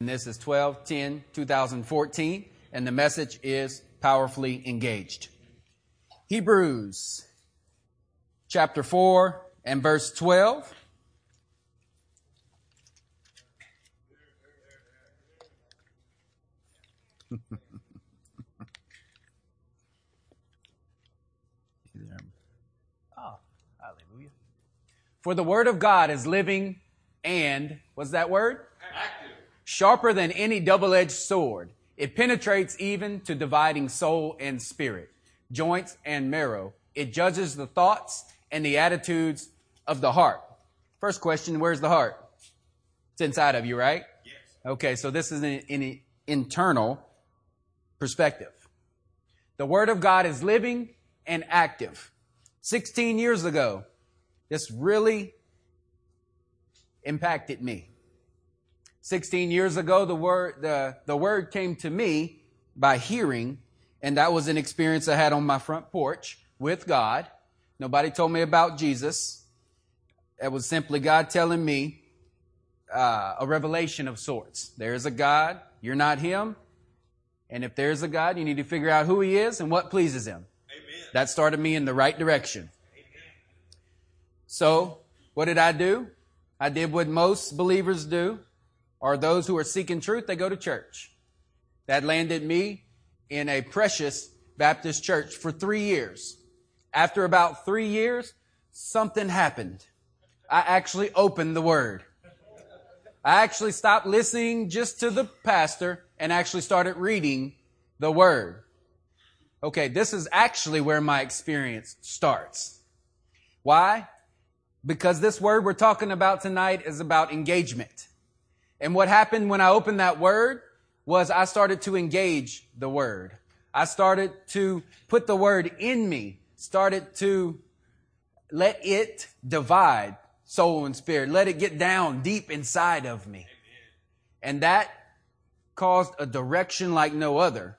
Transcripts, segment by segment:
And this is 12 10 2014, and the message is powerfully engaged. Hebrews chapter 4 and verse 12. oh, hallelujah. For the word of God is living and, what's that word? Sharper than any double-edged sword. It penetrates even to dividing soul and spirit, joints and marrow. It judges the thoughts and the attitudes of the heart. First question, where's the heart? It's inside of you, right? Yes. Okay, so this is an, an internal perspective. The Word of God is living and active. 16 years ago, this really impacted me. 16 years ago, the word, the, the word came to me by hearing, and that was an experience I had on my front porch with God. Nobody told me about Jesus. It was simply God telling me uh, a revelation of sorts. There's a God, you're not Him. And if there's a God, you need to figure out who He is and what pleases Him. Amen. That started me in the right direction. Amen. So, what did I do? I did what most believers do, or those who are seeking truth, they go to church. That landed me in a precious Baptist church for three years. After about three years, something happened. I actually opened the Word. I actually stopped listening just to the pastor and actually started reading the Word. Okay, this is actually where my experience starts. Why? Because this word we're talking about tonight is about engagement. And what happened when I opened that word was I started to engage the word. I started to put the word in me, started to let it divide soul and spirit, let it get down deep inside of me. And that caused a direction like no other.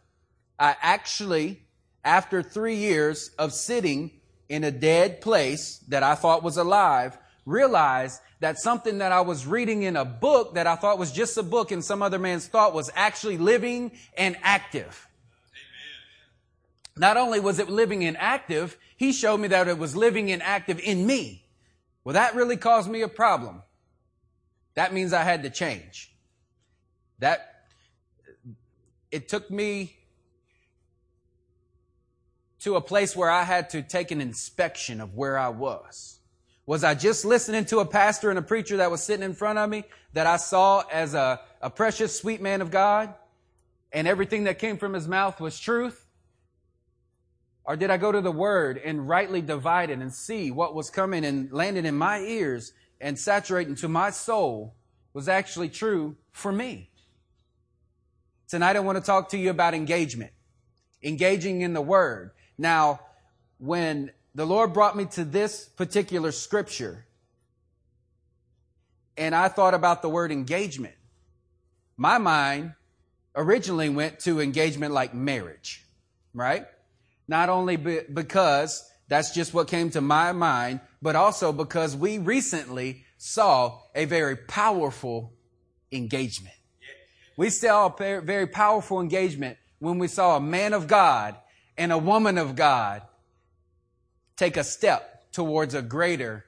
I actually, after three years of sitting in a dead place that I thought was alive, realized that something that I was reading in a book that I thought was just a book and some other man's thought was actually living and active. Not only was it living and active, he showed me that it was living and active in me. Well, that really caused me a problem. That means I had to change. That, it took me to a place where I had to take an inspection of where I was. Was I just listening to a pastor and a preacher that was sitting in front of me that I saw as a, a precious, sweet man of God and everything that came from his mouth was truth? Or did I go to the word and rightly divide it and see what was coming and landing in my ears and saturating to my soul was actually true for me? Tonight I want to talk to you about engagement, engaging in the word. Now, when the Lord brought me to this particular scripture, and I thought about the word engagement, my mind originally went to engagement like marriage, right? Not only be- because that's just what came to my mind, but also because we recently saw a very powerful engagement. We saw a very powerful engagement when we saw a man of God and a woman of God take a step towards a greater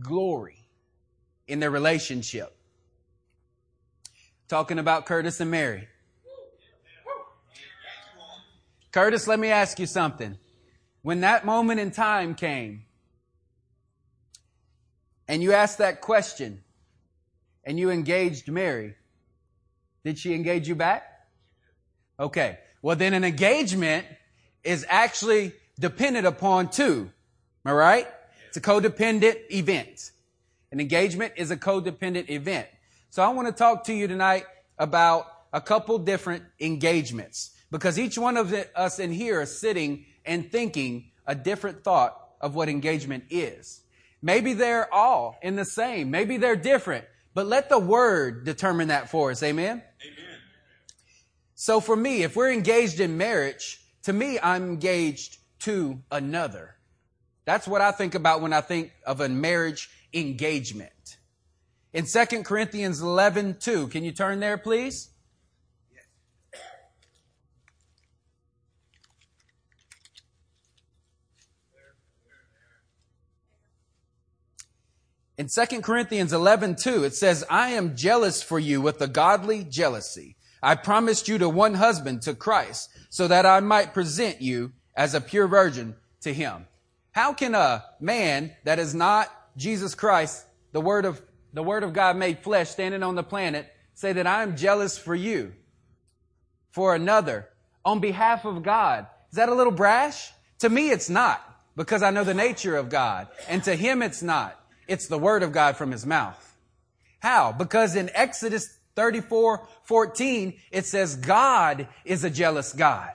glory in their relationship. Talking about Curtis and Mary. Curtis, let me ask you something. When that moment in time came and you asked that question and you engaged Mary, did she engage you back? Okay. Well, then an engagement is actually dependent upon two. Am I right? It's a codependent event. An engagement is a codependent event. So I want to talk to you tonight about a couple different engagements because each one of us in here is sitting and thinking a different thought of what engagement is. Maybe they're all in the same. Maybe they're different, but let the word determine that for us. Amen. Amen. So for me, if we're engaged in marriage, to me, I'm engaged to another. That's what I think about when I think of a marriage engagement. In 2 Corinthians 11, 2. Can you turn there, please? In 2 Corinthians 11, 2, it says, I am jealous for you with a godly jealousy. I promised you to one husband, to Christ, so that I might present you as a pure virgin to him. How can a man that is not Jesus Christ, the word of, the word of God made flesh standing on the planet, say that I am jealous for you, for another, on behalf of God? Is that a little brash? To me, it's not, because I know the nature of God. And to him, it's not. It's the word of God from his mouth. How? Because in Exodus 34, 14, it says God is a jealous God.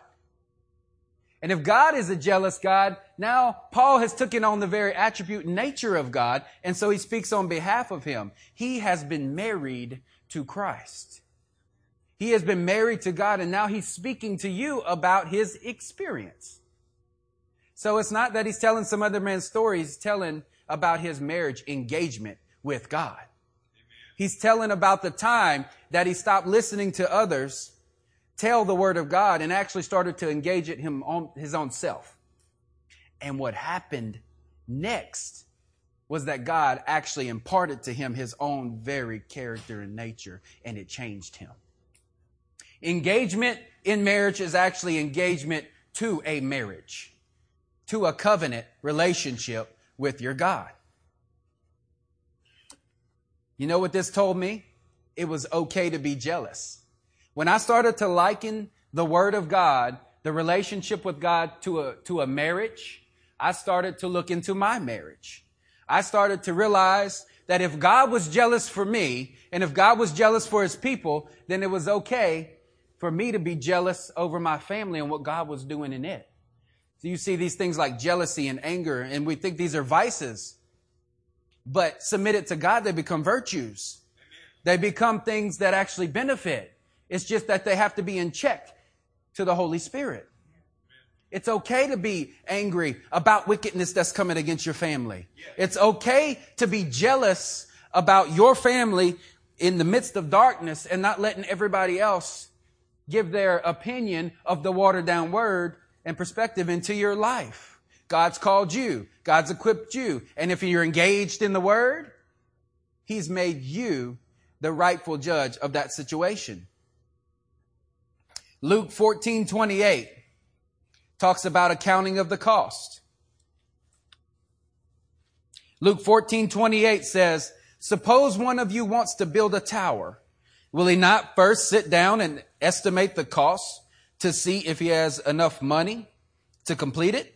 And if God is a jealous God, now Paul has taken on the very attribute nature of God, and so he speaks on behalf of him. He has been married to Christ. He has been married to God, and now he's speaking to you about his experience. So it's not that he's telling some other man's story, he's telling about his marriage engagement with God. He's telling about the time that he stopped listening to others tell the word of God and actually started to engage it him on his own self. And what happened next was that God actually imparted to him his own very character and nature and it changed him. Engagement in marriage is actually engagement to a marriage, to a covenant relationship with your God. You know what this told me? It was okay to be jealous. When I started to liken the Word of God, the relationship with God to a, to a marriage, I started to look into my marriage. I started to realize that if God was jealous for me and if God was jealous for his people, then it was okay for me to be jealous over my family and what God was doing in it. So you see these things like jealousy and anger, and we think these are vices. But submitted to God, they become virtues. They become things that actually benefit. It's just that they have to be in check to the Holy Spirit. It's okay to be angry about wickedness that's coming against your family. It's okay to be jealous about your family in the midst of darkness and not letting everybody else give their opinion of the watered down word and perspective into your life. God's called you. God's equipped you. And if you're engaged in the word, he's made you the rightful judge of that situation. Luke 14, 28 talks about accounting of the cost. Luke 14, 28 says, suppose one of you wants to build a tower. Will he not first sit down and estimate the cost to see if he has enough money to complete it?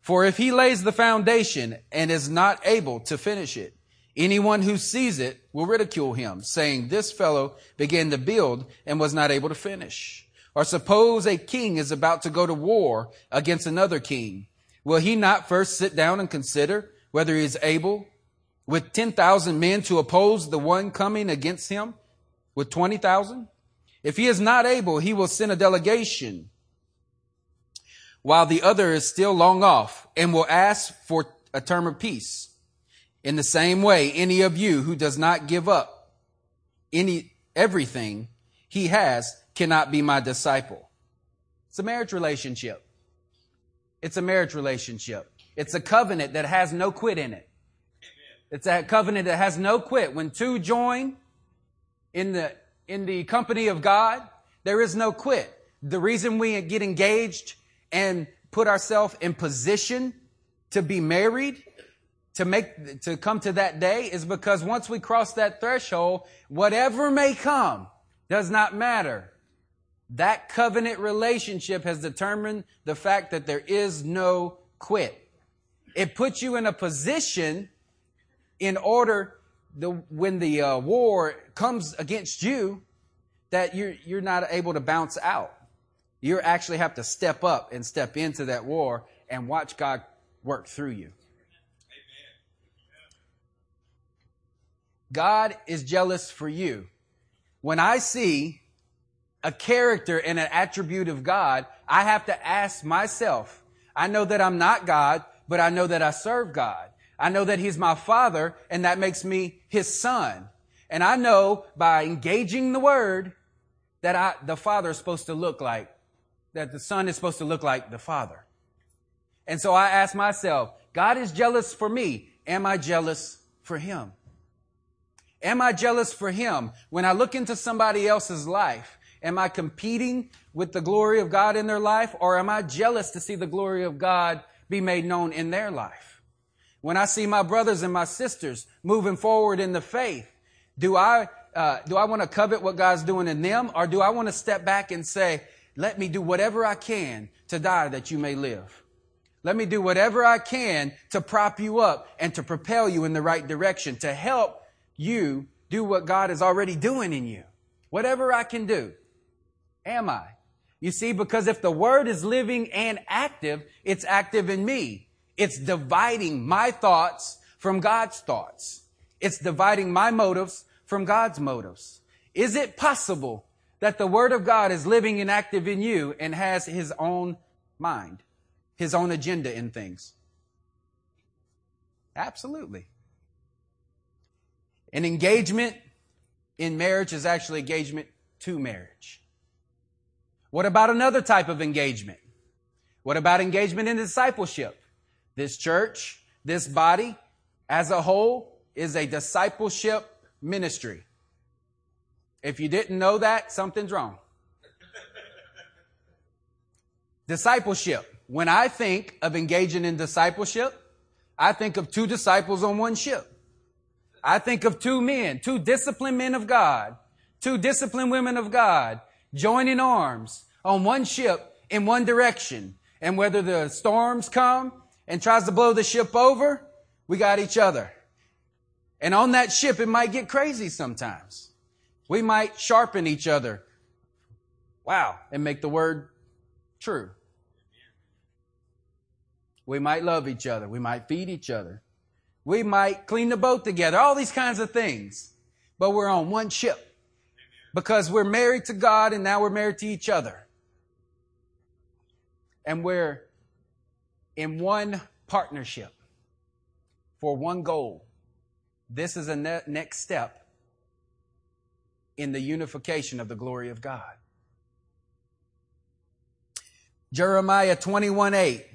For if he lays the foundation and is not able to finish it, anyone who sees it will ridicule him, saying, this fellow began to build and was not able to finish. Or suppose a king is about to go to war against another king. Will he not first sit down and consider whether he is able with 10,000 men to oppose the one coming against him with 20,000? If he is not able, he will send a delegation while the other is still long off and will ask for a term of peace. In the same way, any of you who does not give up any, everything he has cannot be my disciple. It's a marriage relationship. It's a marriage relationship. It's a covenant that has no quit in it. It's a covenant that has no quit. When two join in the in the company of God, there is no quit. The reason we get engaged and put ourselves in position to be married, to make, to come to that day is because once we cross that threshold, whatever may come does not matter. That covenant relationship has determined the fact that there is no quit. It puts you in a position in order the, when the uh, war comes against you, that you're, you're not able to bounce out. You actually have to step up and step into that war and watch God work through you. God is jealous for you. When I see a character and an attribute of God, I have to ask myself, I know that I'm not God, but I know that I serve God. I know that he's my father and that makes me his son. And I know by engaging the word that I, the father is supposed to look like, that the son is supposed to look like the father. And so I ask myself, God is jealous for me. Am I jealous for him? Am I jealous for him? When I look into somebody else's life, am I competing with the glory of God in their life or am I jealous to see the glory of God be made known in their life? When I see my brothers and my sisters moving forward in the faith, do I, uh, do I want to covet what God's doing in them or do I want to step back and say, let me do whatever I can to die that you may live? Let me do whatever I can to prop you up and to propel you in the right direction, to help you do what God is already doing in you. Whatever I can do. Am I? You see, because if the word is living and active, it's active in me. It's dividing my thoughts from God's thoughts. It's dividing my motives from God's motives. Is it possible that the word of God is living and active in you and has his own mind, his own agenda in things? Absolutely. An engagement in marriage is actually engagement to marriage. What about another type of engagement? What about engagement in discipleship? This church, this body as a whole is a discipleship ministry. If you didn't know that, something's wrong. discipleship. When I think of engaging in discipleship, I think of two disciples on one ship. I think of two men, two disciplined men of God, two disciplined women of God joining arms on one ship in one direction. And whether the storms come and tries to blow the ship over, we got each other. And on that ship, it might get crazy sometimes. We might sharpen each other. Wow. And make the word true. We might love each other. We might feed each other. We might clean the boat together. All these kinds of things. But we're on one ship because we're married to God and now we're married to each other. And we're in one partnership for one goal. This is a ne- next step in the unification of the glory of God. Jeremiah 21 8.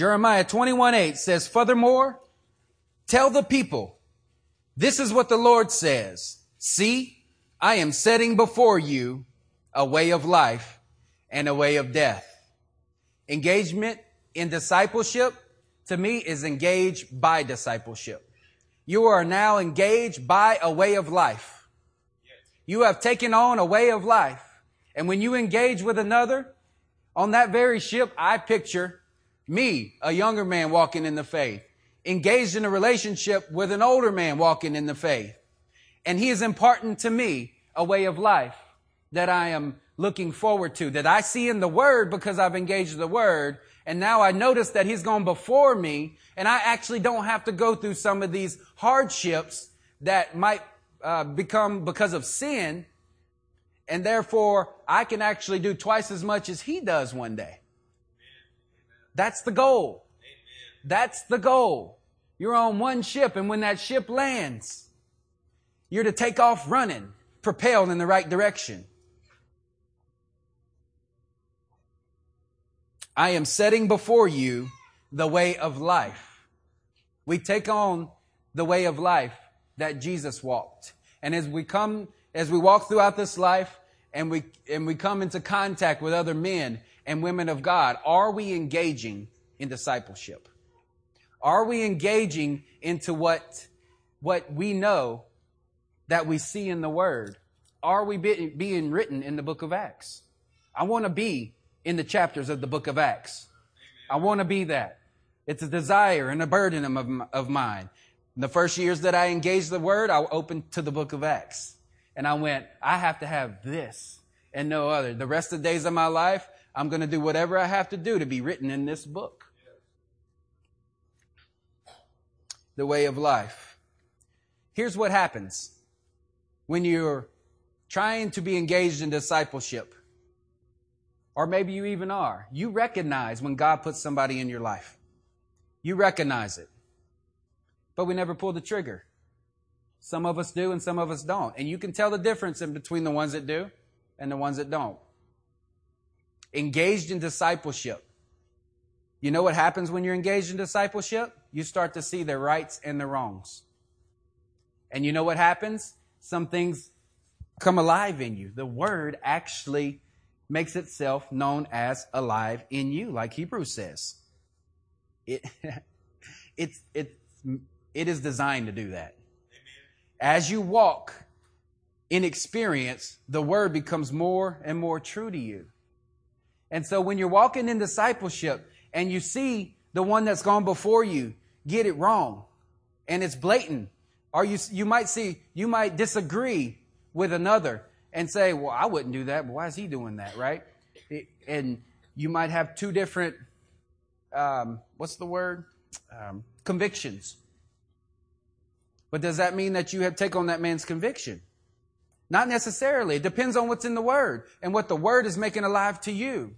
Jeremiah 21 8 says, Furthermore, tell the people, this is what the Lord says. See, I am setting before you a way of life and a way of death. Engagement in discipleship to me is engaged by discipleship. You are now engaged by a way of life. You have taken on a way of life. And when you engage with another on that very ship, I picture me, a younger man walking in the faith, engaged in a relationship with an older man walking in the faith. And he is imparting to me a way of life that I am looking forward to, that I see in the word because I've engaged the word. And now I notice that he's gone before me and I actually don't have to go through some of these hardships that might uh, become because of sin. And therefore I can actually do twice as much as he does one day. That's the goal. Amen. That's the goal. You're on one ship and when that ship lands, you're to take off running, propelled in the right direction. I am setting before you the way of life. We take on the way of life that Jesus walked. And as we come, as we walk throughout this life and we, and we come into contact with other men and women of God, are we engaging in discipleship? Are we engaging into what, what we know that we see in the Word? Are we be, being written in the book of Acts? I want to be in the chapters of the book of Acts. I want to be that. It's a desire and a burden of, of mine. In the first years that I engaged the Word, I opened to the book of Acts. And I went, I have to have this and no other. The rest of the days of my life, I'm going to do whatever I have to do to be written in this book. The way of life. Here's what happens when you're trying to be engaged in discipleship. or maybe you even are, you recognize when God puts somebody in your life. You recognize it. But we never pull the trigger. Some of us do and some of us don't. And you can tell the difference in between the ones that do and the ones that don't. Engaged in discipleship. You know what happens when you're engaged in discipleship? You start to see the rights and the wrongs. And you know what happens? Some things come alive in you. The word actually makes itself known as alive in you, like Hebrews says. It, it's, it's, it is designed to do that. As you walk in experience, the word becomes more and more true to you. And so when you're walking in discipleship and you see the one that's gone before you get it wrong and it's blatant, or you, you might see, you might disagree with another and say, well, I wouldn't do that, but why is he doing that, right? And you might have two different, um, what's the word? Um, convictions. But does that mean that you have take on that man's conviction? Not necessarily. It depends on what's in the word and what the word is making alive to you.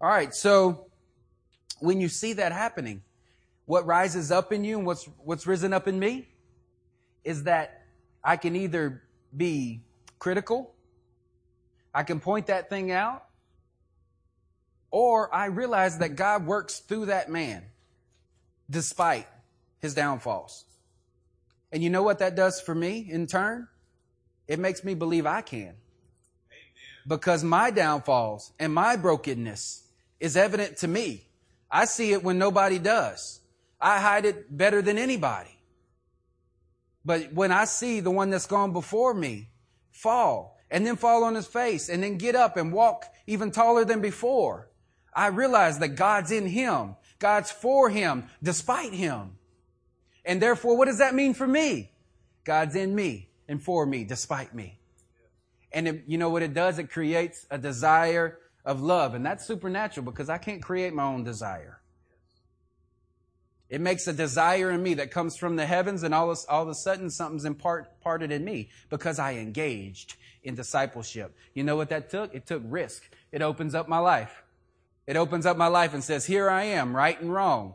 All right. So when you see that happening, what rises up in you and what's, what's risen up in me is that I can either be critical I can point that thing out, or I realize that God works through that man despite his downfalls. And you know what that does for me in turn? It makes me believe I can. Because my downfalls and my brokenness is evident to me. I see it when nobody does. I hide it better than anybody. But when I see the one that's gone before me fall and then fall on his face and then get up and walk even taller than before. I realize that God's in him. God's for him despite him. And therefore, what does that mean for me? God's in me and for me despite me. And it, you know what it does? It creates a desire of love. And that's supernatural because I can't create my own desire. It makes a desire in me that comes from the heavens and all of, all of a sudden something's imparted in me because I engaged in discipleship. You know what that took? It took risk. It opens up my life. It opens up my life and says, here I am, right and wrong.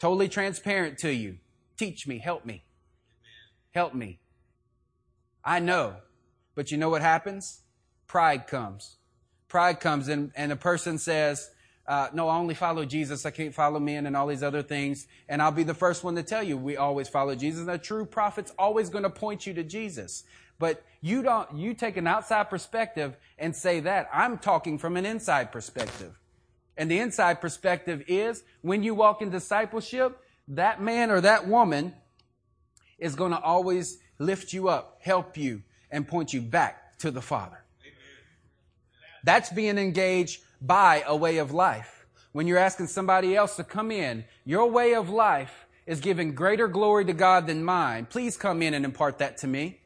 Totally transparent to you. Teach me, help me. Help me. I know. But you know what happens? Pride comes. Pride comes and, and a person says, uh, no, I only follow Jesus. I can't follow men and all these other things. And I'll be the first one to tell you we always follow Jesus. And a true prophet's always going to point you to Jesus. But you don't, you take an outside perspective and say that. I'm talking from an inside perspective. And the inside perspective is when you walk in discipleship, that man or that woman is going to always lift you up, help you, and point you back to the Father. That's being engaged by a way of life. When you're asking somebody else to come in, your way of life is giving greater glory to God than mine. Please come in and impart that to me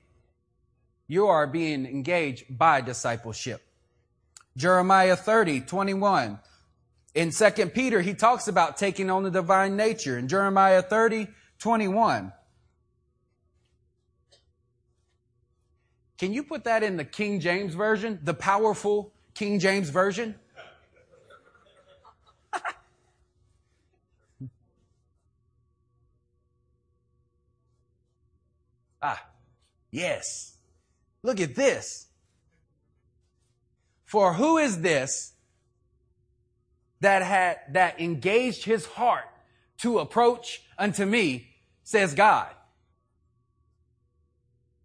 you are being engaged by discipleship. Jeremiah 30, 21. In 2 Peter, he talks about taking on the divine nature. In Jeremiah 30, 21. Can you put that in the King James Version? The powerful King James Version? ah, yes. Look at this. For who is this that had, that engaged his heart to approach unto me, says God.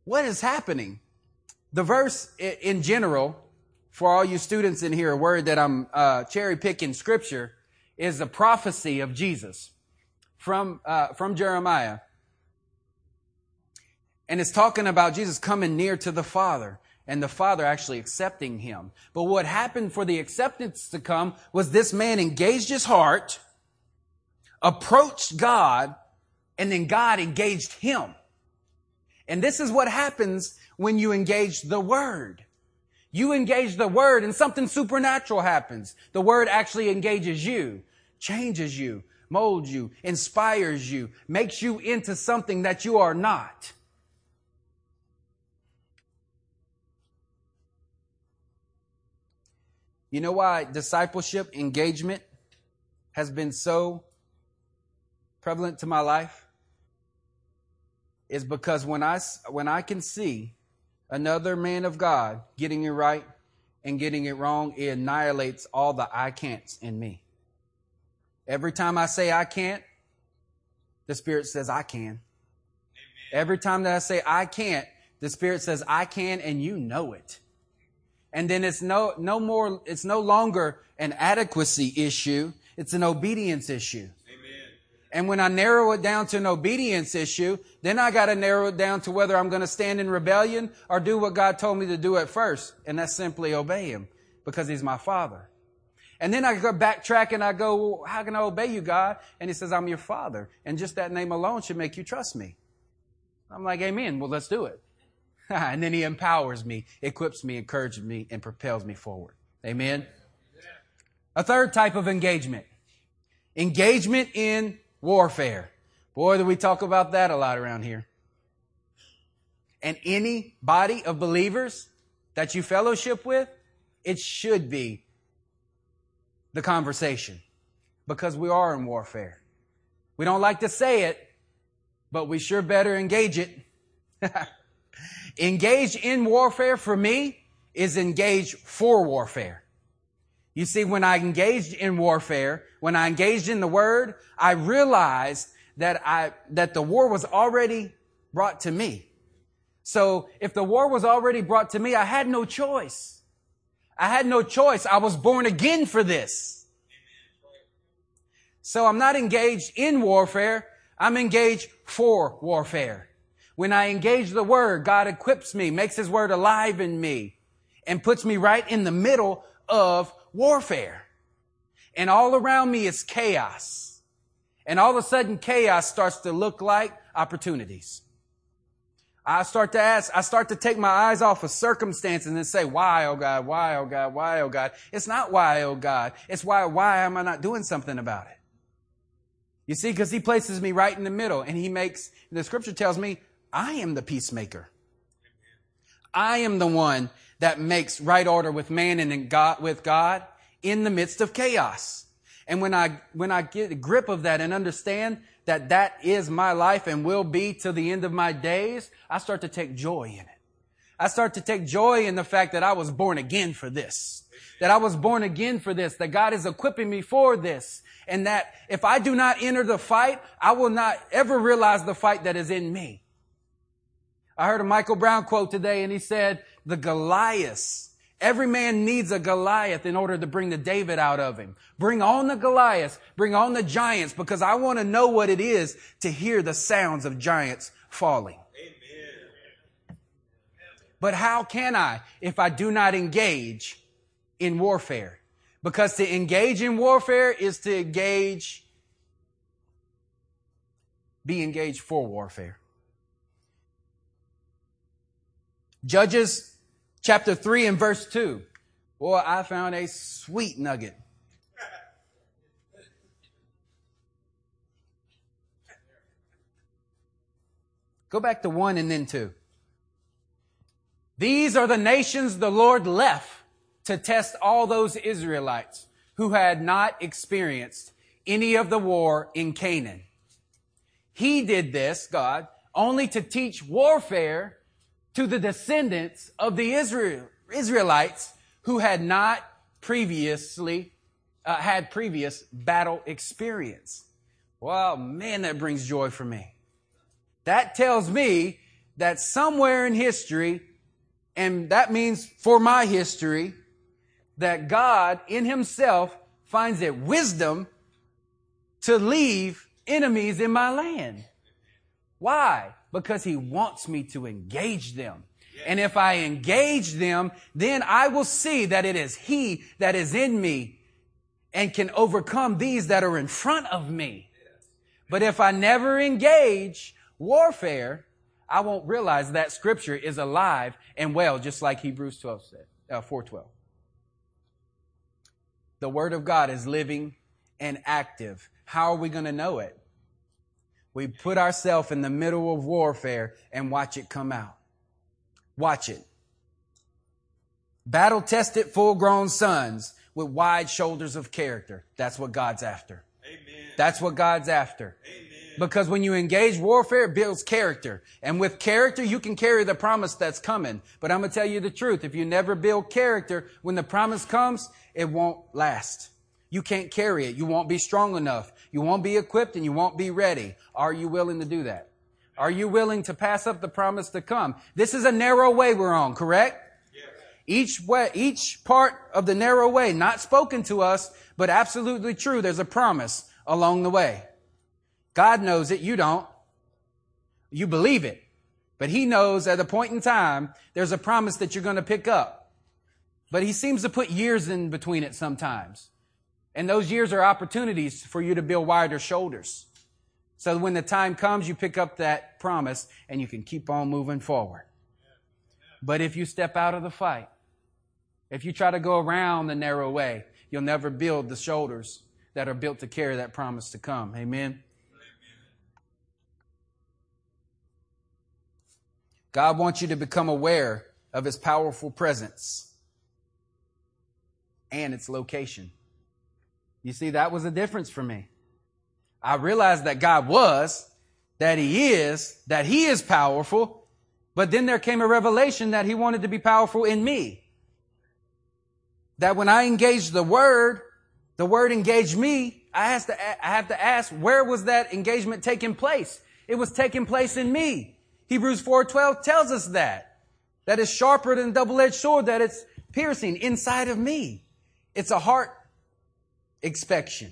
What is happening? The verse in general, for all you students in here, a word that I'm uh, cherry picking scripture is a prophecy of Jesus from uh, from Jeremiah. And it's talking about Jesus coming near to the Father and the Father actually accepting him. But what happened for the acceptance to come was this man engaged his heart, approached God, and then God engaged him. And this is what happens when you engage the Word. You engage the Word and something supernatural happens. The Word actually engages you, changes you, molds you, inspires you, makes you into something that you are not. You know why discipleship engagement has been so prevalent to my life? Is because when I, when I can see another man of God getting it right and getting it wrong, it annihilates all the I can'ts in me. Every time I say I can't, the Spirit says I can. Amen. Every time that I say I can't, the Spirit says I can and you know it. And then it's no, no more, it's no longer an adequacy issue. It's an obedience issue. And when I narrow it down to an obedience issue, then I got to narrow it down to whether I'm going to stand in rebellion or do what God told me to do at first. And that's simply obey Him because He's my Father. And then I go backtrack and I go, well, how can I obey you, God? And He says, I'm your Father. And just that name alone should make you trust me. I'm like, Amen. Well, let's do it. and then he empowers me, equips me, encourages me, and propels me forward. Amen. A third type of engagement. Engagement in warfare. Boy, do we talk about that a lot around here. And any body of believers that you fellowship with, it should be the conversation because we are in warfare. We don't like to say it, but we sure better engage it. Engage in warfare for me is engage for warfare. You see, when I engaged in warfare, when I engaged in the word, I realized that I, that the war was already brought to me. So if the war was already brought to me, I had no choice. I had no choice. I was born again for this. So I'm not engaged in warfare. I'm engaged for warfare. When I engage the word, God equips me, makes his word alive in me, and puts me right in the middle of warfare. And all around me is chaos. And all of a sudden chaos starts to look like opportunities. I start to ask, I start to take my eyes off of circumstances and say, why, oh God, why, oh God, why, oh God. It's not why, oh God. It's why, why am I not doing something about it? You see, because he places me right in the middle and he makes, the scripture tells me, I am the peacemaker. I am the one that makes right order with man and in God, with God in the midst of chaos. And when I, when I get a grip of that and understand that that is my life and will be to the end of my days, I start to take joy in it. I start to take joy in the fact that I was born again for this. That I was born again for this. That God is equipping me for this. And that if I do not enter the fight, I will not ever realize the fight that is in me. I heard a Michael Brown quote today and he said, the Goliath, every man needs a Goliath in order to bring the David out of him. Bring on the Goliath, bring on the giants because I want to know what it is to hear the sounds of giants falling. Amen. But how can I if I do not engage in warfare? Because to engage in warfare is to engage, be engaged for warfare. Judges chapter 3 and verse 2. Boy, I found a sweet nugget. Go back to 1 and then 2. These are the nations the Lord left to test all those Israelites who had not experienced any of the war in Canaan. He did this, God, only to teach warfare to the descendants of the Israel, Israelites who had not previously uh, had previous battle experience. Well, man, that brings joy for me. That tells me that somewhere in history, and that means for my history, that God in himself finds it wisdom to leave enemies in my land. Why? Because he wants me to engage them. And if I engage them, then I will see that it is he that is in me and can overcome these that are in front of me. But if I never engage warfare, I won't realize that scripture is alive and well, just like Hebrews 12 said, uh, 412. The word of God is living and active. How are we going to know it? We put ourselves in the middle of warfare and watch it come out. Watch it. Battle tested full grown sons with wide shoulders of character. That's what God's after. Amen. That's what God's after. Amen. Because when you engage warfare, it builds character. And with character, you can carry the promise that's coming. But I'm going to tell you the truth. If you never build character, when the promise comes, it won't last. You can't carry it. You won't be strong enough. You won't be equipped and you won't be ready. Are you willing to do that? Are you willing to pass up the promise to come? This is a narrow way we're on, correct? Yes. Each way, each part of the narrow way, not spoken to us, but absolutely true. There's a promise along the way. God knows it. You don't. You believe it. But he knows at a point in time, there's a promise that you're going to pick up. But he seems to put years in between it sometimes. And those years are opportunities for you to build wider shoulders. So when the time comes, you pick up that promise and you can keep on moving forward. But if you step out of the fight, if you try to go around the narrow way, you'll never build the shoulders that are built to carry that promise to come. Amen. God wants you to become aware of his powerful presence and its location. You see, that was a difference for me. I realized that God was, that he is, that he is powerful, but then there came a revelation that he wanted to be powerful in me. That when I engaged the word, the word engaged me. I have to, I have to ask, where was that engagement taking place? It was taking place in me. Hebrews 4:12 tells us that. That is sharper than double-edged sword, that it's piercing inside of me. It's a heart inspection.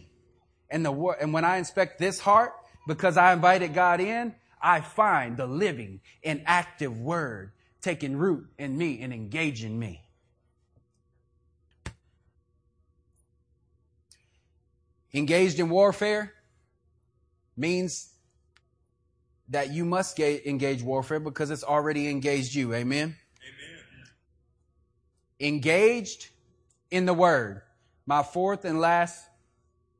And the and when I inspect this heart, because I invited God in, I find the living and active word taking root in me and engaging me. Engaged in warfare means that you must engage warfare because it's already engaged you. Amen. Amen. Engaged in the word. My fourth and last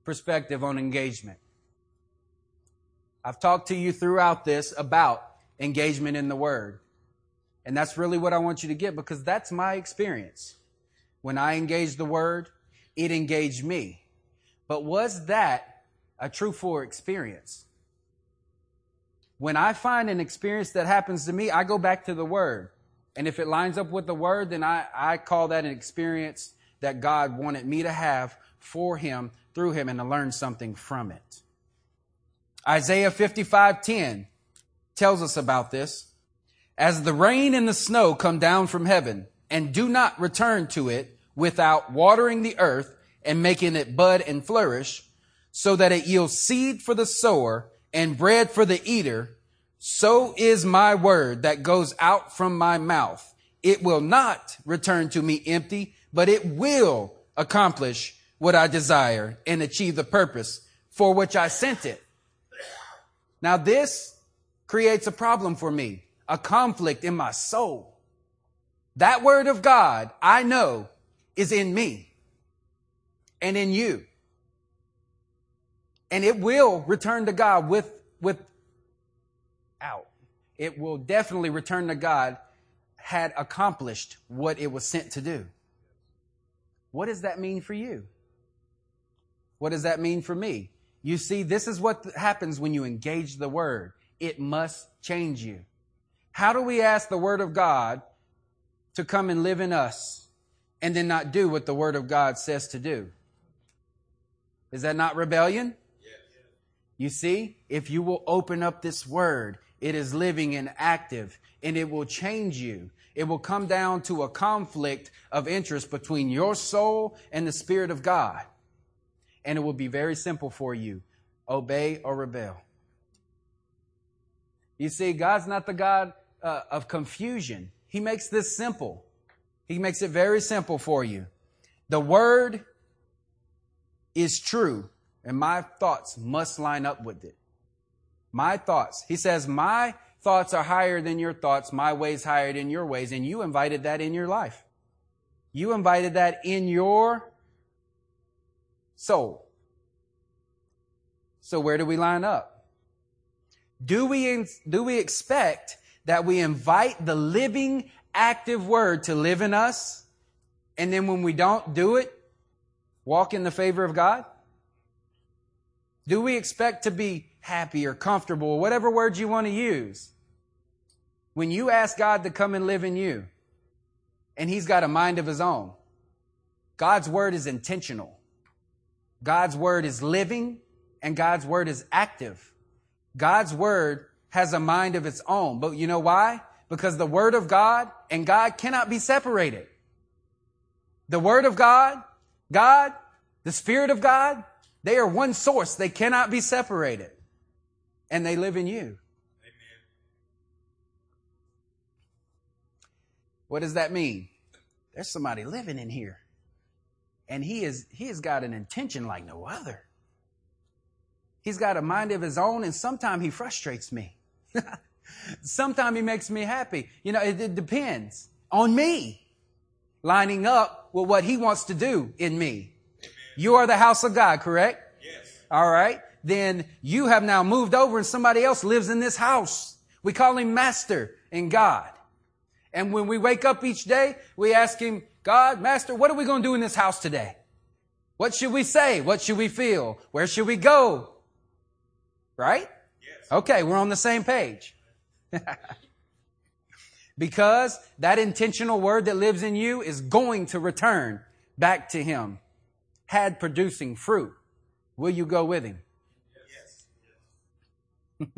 perspective on engagement. I've talked to you throughout this about engagement in the word. And that's really what I want you to get because that's my experience. When I engaged the word, it engaged me. But was that a truthful experience? When I find an experience that happens to me, I go back to the Word. And if it lines up with the Word, then I, I call that an experience that God wanted me to have for Him, through Him, and to learn something from it. Isaiah 55:10 tells us about this. As the rain and the snow come down from heaven and do not return to it without watering the earth and making it bud and flourish, so that it yields seed for the sower and bread for the eater, so is my word that goes out from my mouth. It will not return to me empty, but it will accomplish what I desire and achieve the purpose for which I sent it. Now this creates a problem for me, a conflict in my soul. That word of God, I know, is in me and in you and it will return to God with, with out. It will definitely return to God had accomplished what it was sent to do. What does that mean for you? What does that mean for me? You see, this is what happens when you engage the word. It must change you. How do we ask the word of God to come and live in us and then not do what the word of God says to do? Is that not rebellion? You see, if you will open up this word, it is living and active and it will change you. It will come down to a conflict of interest between your soul and the Spirit of God. And it will be very simple for you. Obey or rebel. You see, God's not the God uh, of confusion. He makes this simple. He makes it very simple for you. The word is true and my thoughts must line up with it. My thoughts. He says, my thoughts are higher than your thoughts, my ways higher than your ways, and you invited that in your life. You invited that in your soul. So where do we line up? Do we, do we expect that we invite the living, active word to live in us? And then when we don't do it, walk in the favor of God? Do we expect to be happy or comfortable, or whatever words you want to use? When you ask God to come and live in you, and He's got a mind of His own, God's word is intentional. God's word is living, and God's word is active. God's word has a mind of its own. But you know why? Because the word of God and God cannot be separated. The word of God, God, the spirit of God, they are one source. They cannot be separated. And they live in you. Amen. What does that mean? There's somebody living in here. And he is, he has got an intention like no other. He's got a mind of his own and sometimes he frustrates me. sometimes he makes me happy. You know, it, it depends on me lining up with what he wants to do in me. Amen. You are the house of God, correct? Yes. All right. Then you have now moved over and somebody else lives in this house. We call him master in God. And when we wake up each day, we ask him, God, master, what are we going to do in this house today? What should we say? What should we feel? Where should we go? Right? Yes. Okay, we're on the same page. because that intentional word that lives in you is going to return back to him, had producing fruit. Will you go with him?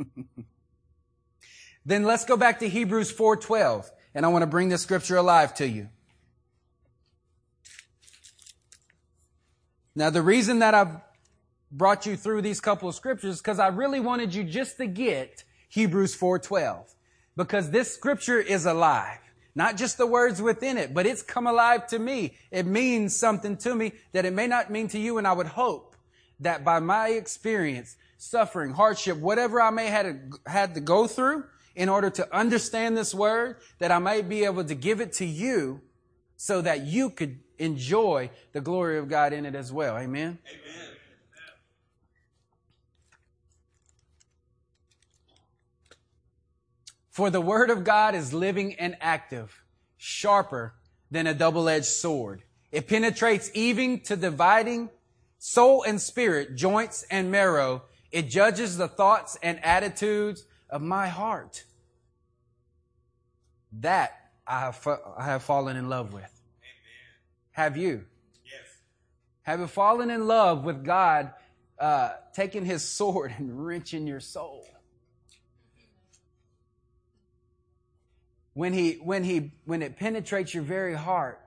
Then let's go back to Hebrews 4:12 and I want to bring this scripture alive to you. Now the reason that I've brought you through these couple of scriptures because I really wanted you just to get Hebrews 4:12 because this scripture is alive. Not just the words within it, but it's come alive to me. It means something to me that it may not mean to you and I would hope that by my experience, suffering, hardship, whatever I may have had to go through in order to understand this word, that I might be able to give it to you so that you could enjoy the glory of God in it as well. Amen. Amen. For the word of God is living and active, sharper than a double-edged sword. It penetrates even to dividing soul and spirit, joints and marrow. It judges the thoughts and attitudes of my heart. That I have, I have fallen in love with. Amen. Have you? Yes. Have you fallen in love with God uh, taking his sword and wrenching your soul? when he when he when it penetrates your very heart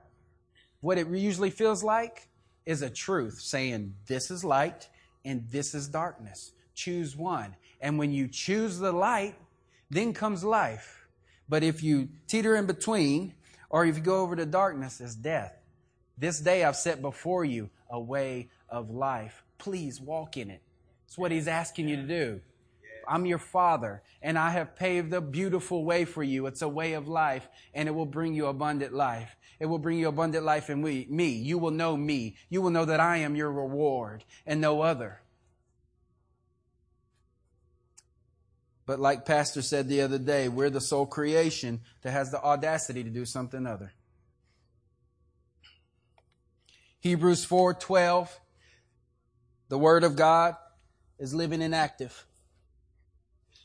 what it usually feels like is a truth saying this is light and this is darkness choose one and when you choose the light then comes life but if you teeter in between or if you go over to darkness it's death this day i've set before you a way of life please walk in it it's what he's asking you to do I'm your father and I have paved a beautiful way for you. It's a way of life and it will bring you abundant life. It will bring you abundant life in me. You will know me. You will know that I am your reward and no other. But like Pastor said the other day, we're the sole creation that has the audacity to do something other. Hebrews 4:12 The word of God is living and active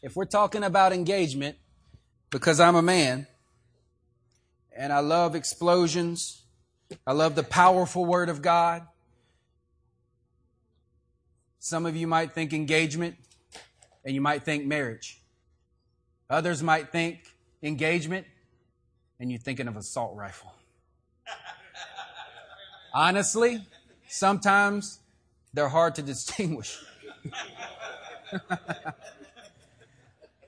if we're talking about engagement, because I'm a man and I love explosions, I love the powerful word of God. Some of you might think engagement and you might think marriage. Others might think engagement and you're thinking of assault rifle. Honestly, sometimes they're hard to distinguish.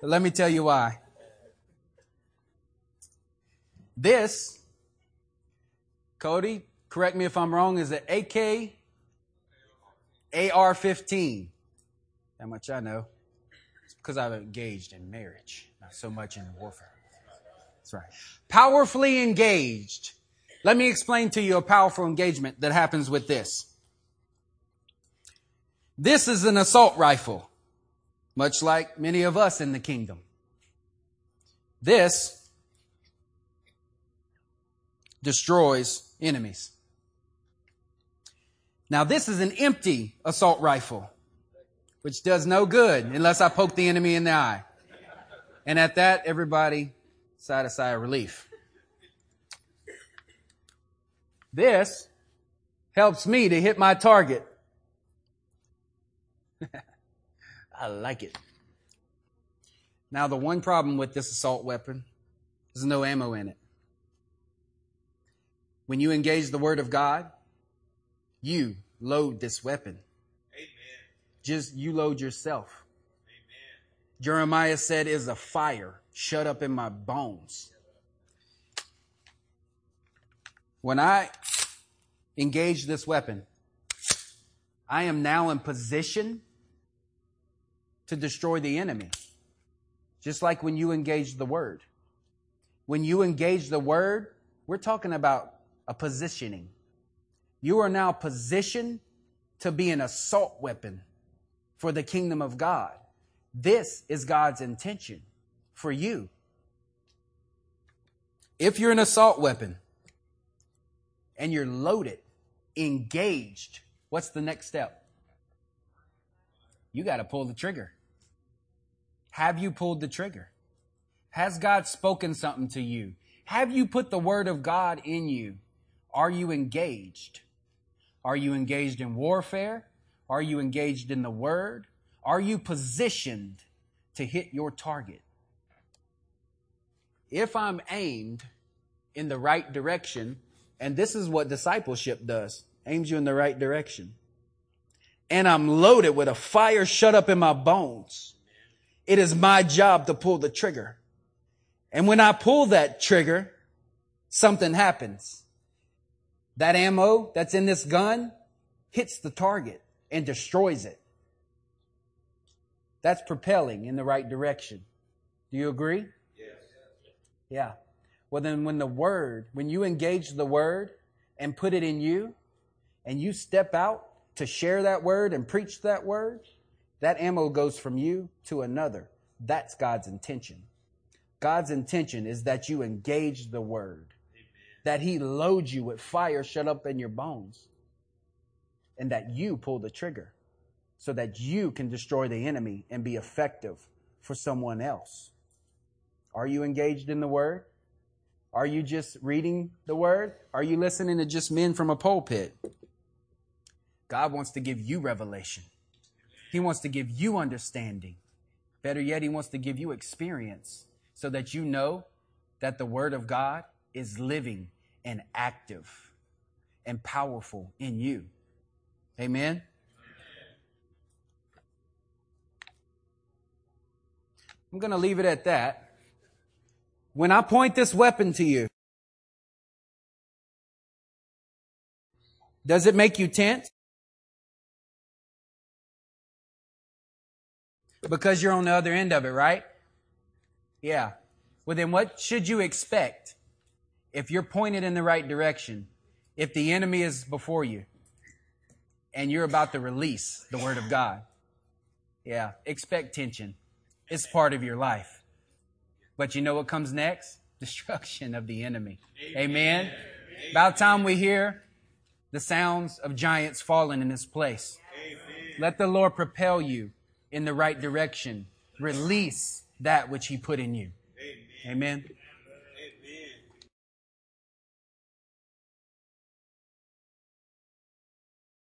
Let me tell you why. This, Cody, correct me if I'm wrong, is an AK AR 15. How much I know. Because I've engaged in marriage, not so much in warfare. That's right. Powerfully engaged. Let me explain to you a powerful engagement that happens with this. This is an assault rifle much like many of us in the kingdom. This destroys enemies. Now this is an empty assault rifle, which does no good unless I poke the enemy in the eye. And at that, everybody sighed a sigh of relief. This helps me to hit my target. I like it. Now, the one problem with this assault weapon is no ammo in it. When you engage the Word of God, you load this weapon. Just you load yourself. Amen. Jeremiah said, is a fire shut up in my bones. When I engage this weapon, I am now in position to destroy the enemy. Just like when you engage the word. When you engage the word, we're talking about a positioning. You are now positioned to be an assault weapon for the kingdom of God. This is God's intention for you. If you're an assault weapon and you're loaded, engaged, what's the next step? You got to pull the trigger. Have you pulled the trigger? Has God spoken something to you? Have you put the word of God in you? Are you engaged? Are you engaged in warfare? Are you engaged in the word? Are you positioned to hit your target? If I'm aimed in the right direction, and this is what discipleship does, aims you in the right direction, and I'm loaded with a fire shut up in my bones, it is my job to pull the trigger. And when I pull that trigger, something happens. That ammo that's in this gun hits the target and destroys it. That's propelling in the right direction. Do you agree? Yes. Yeah. Well, then when the word, when you engage the word and put it in you and you step out to share that word and preach that word, that ammo goes from you to another. That's God's intention. God's intention is that you engage the word, Amen. that he loads you with fire shut up in your bones, and that you pull the trigger so that you can destroy the enemy and be effective for someone else. Are you engaged in the word? Are you just reading the word? Are you listening to just men from a pulpit? God wants to give you revelation. He wants to give you understanding. Better yet, He wants to give you experience so that you know that the Word of God is living and active and powerful in you. Amen. I'm going to leave it at that. When I point this weapon to you, does it make you tense? Because you're on the other end of it, right? Yeah. Well, then what should you expect if you're pointed in the right direction? If the enemy is before you and you're about to release the word of God. Yeah. Expect tension. It's part of your life. But you know what comes next? Destruction of the enemy. Amen. Amen. About time we hear the sounds of giants falling in this place. Amen. Let the Lord propel you in the right direction. Release that which he put in you. Amen. Amen.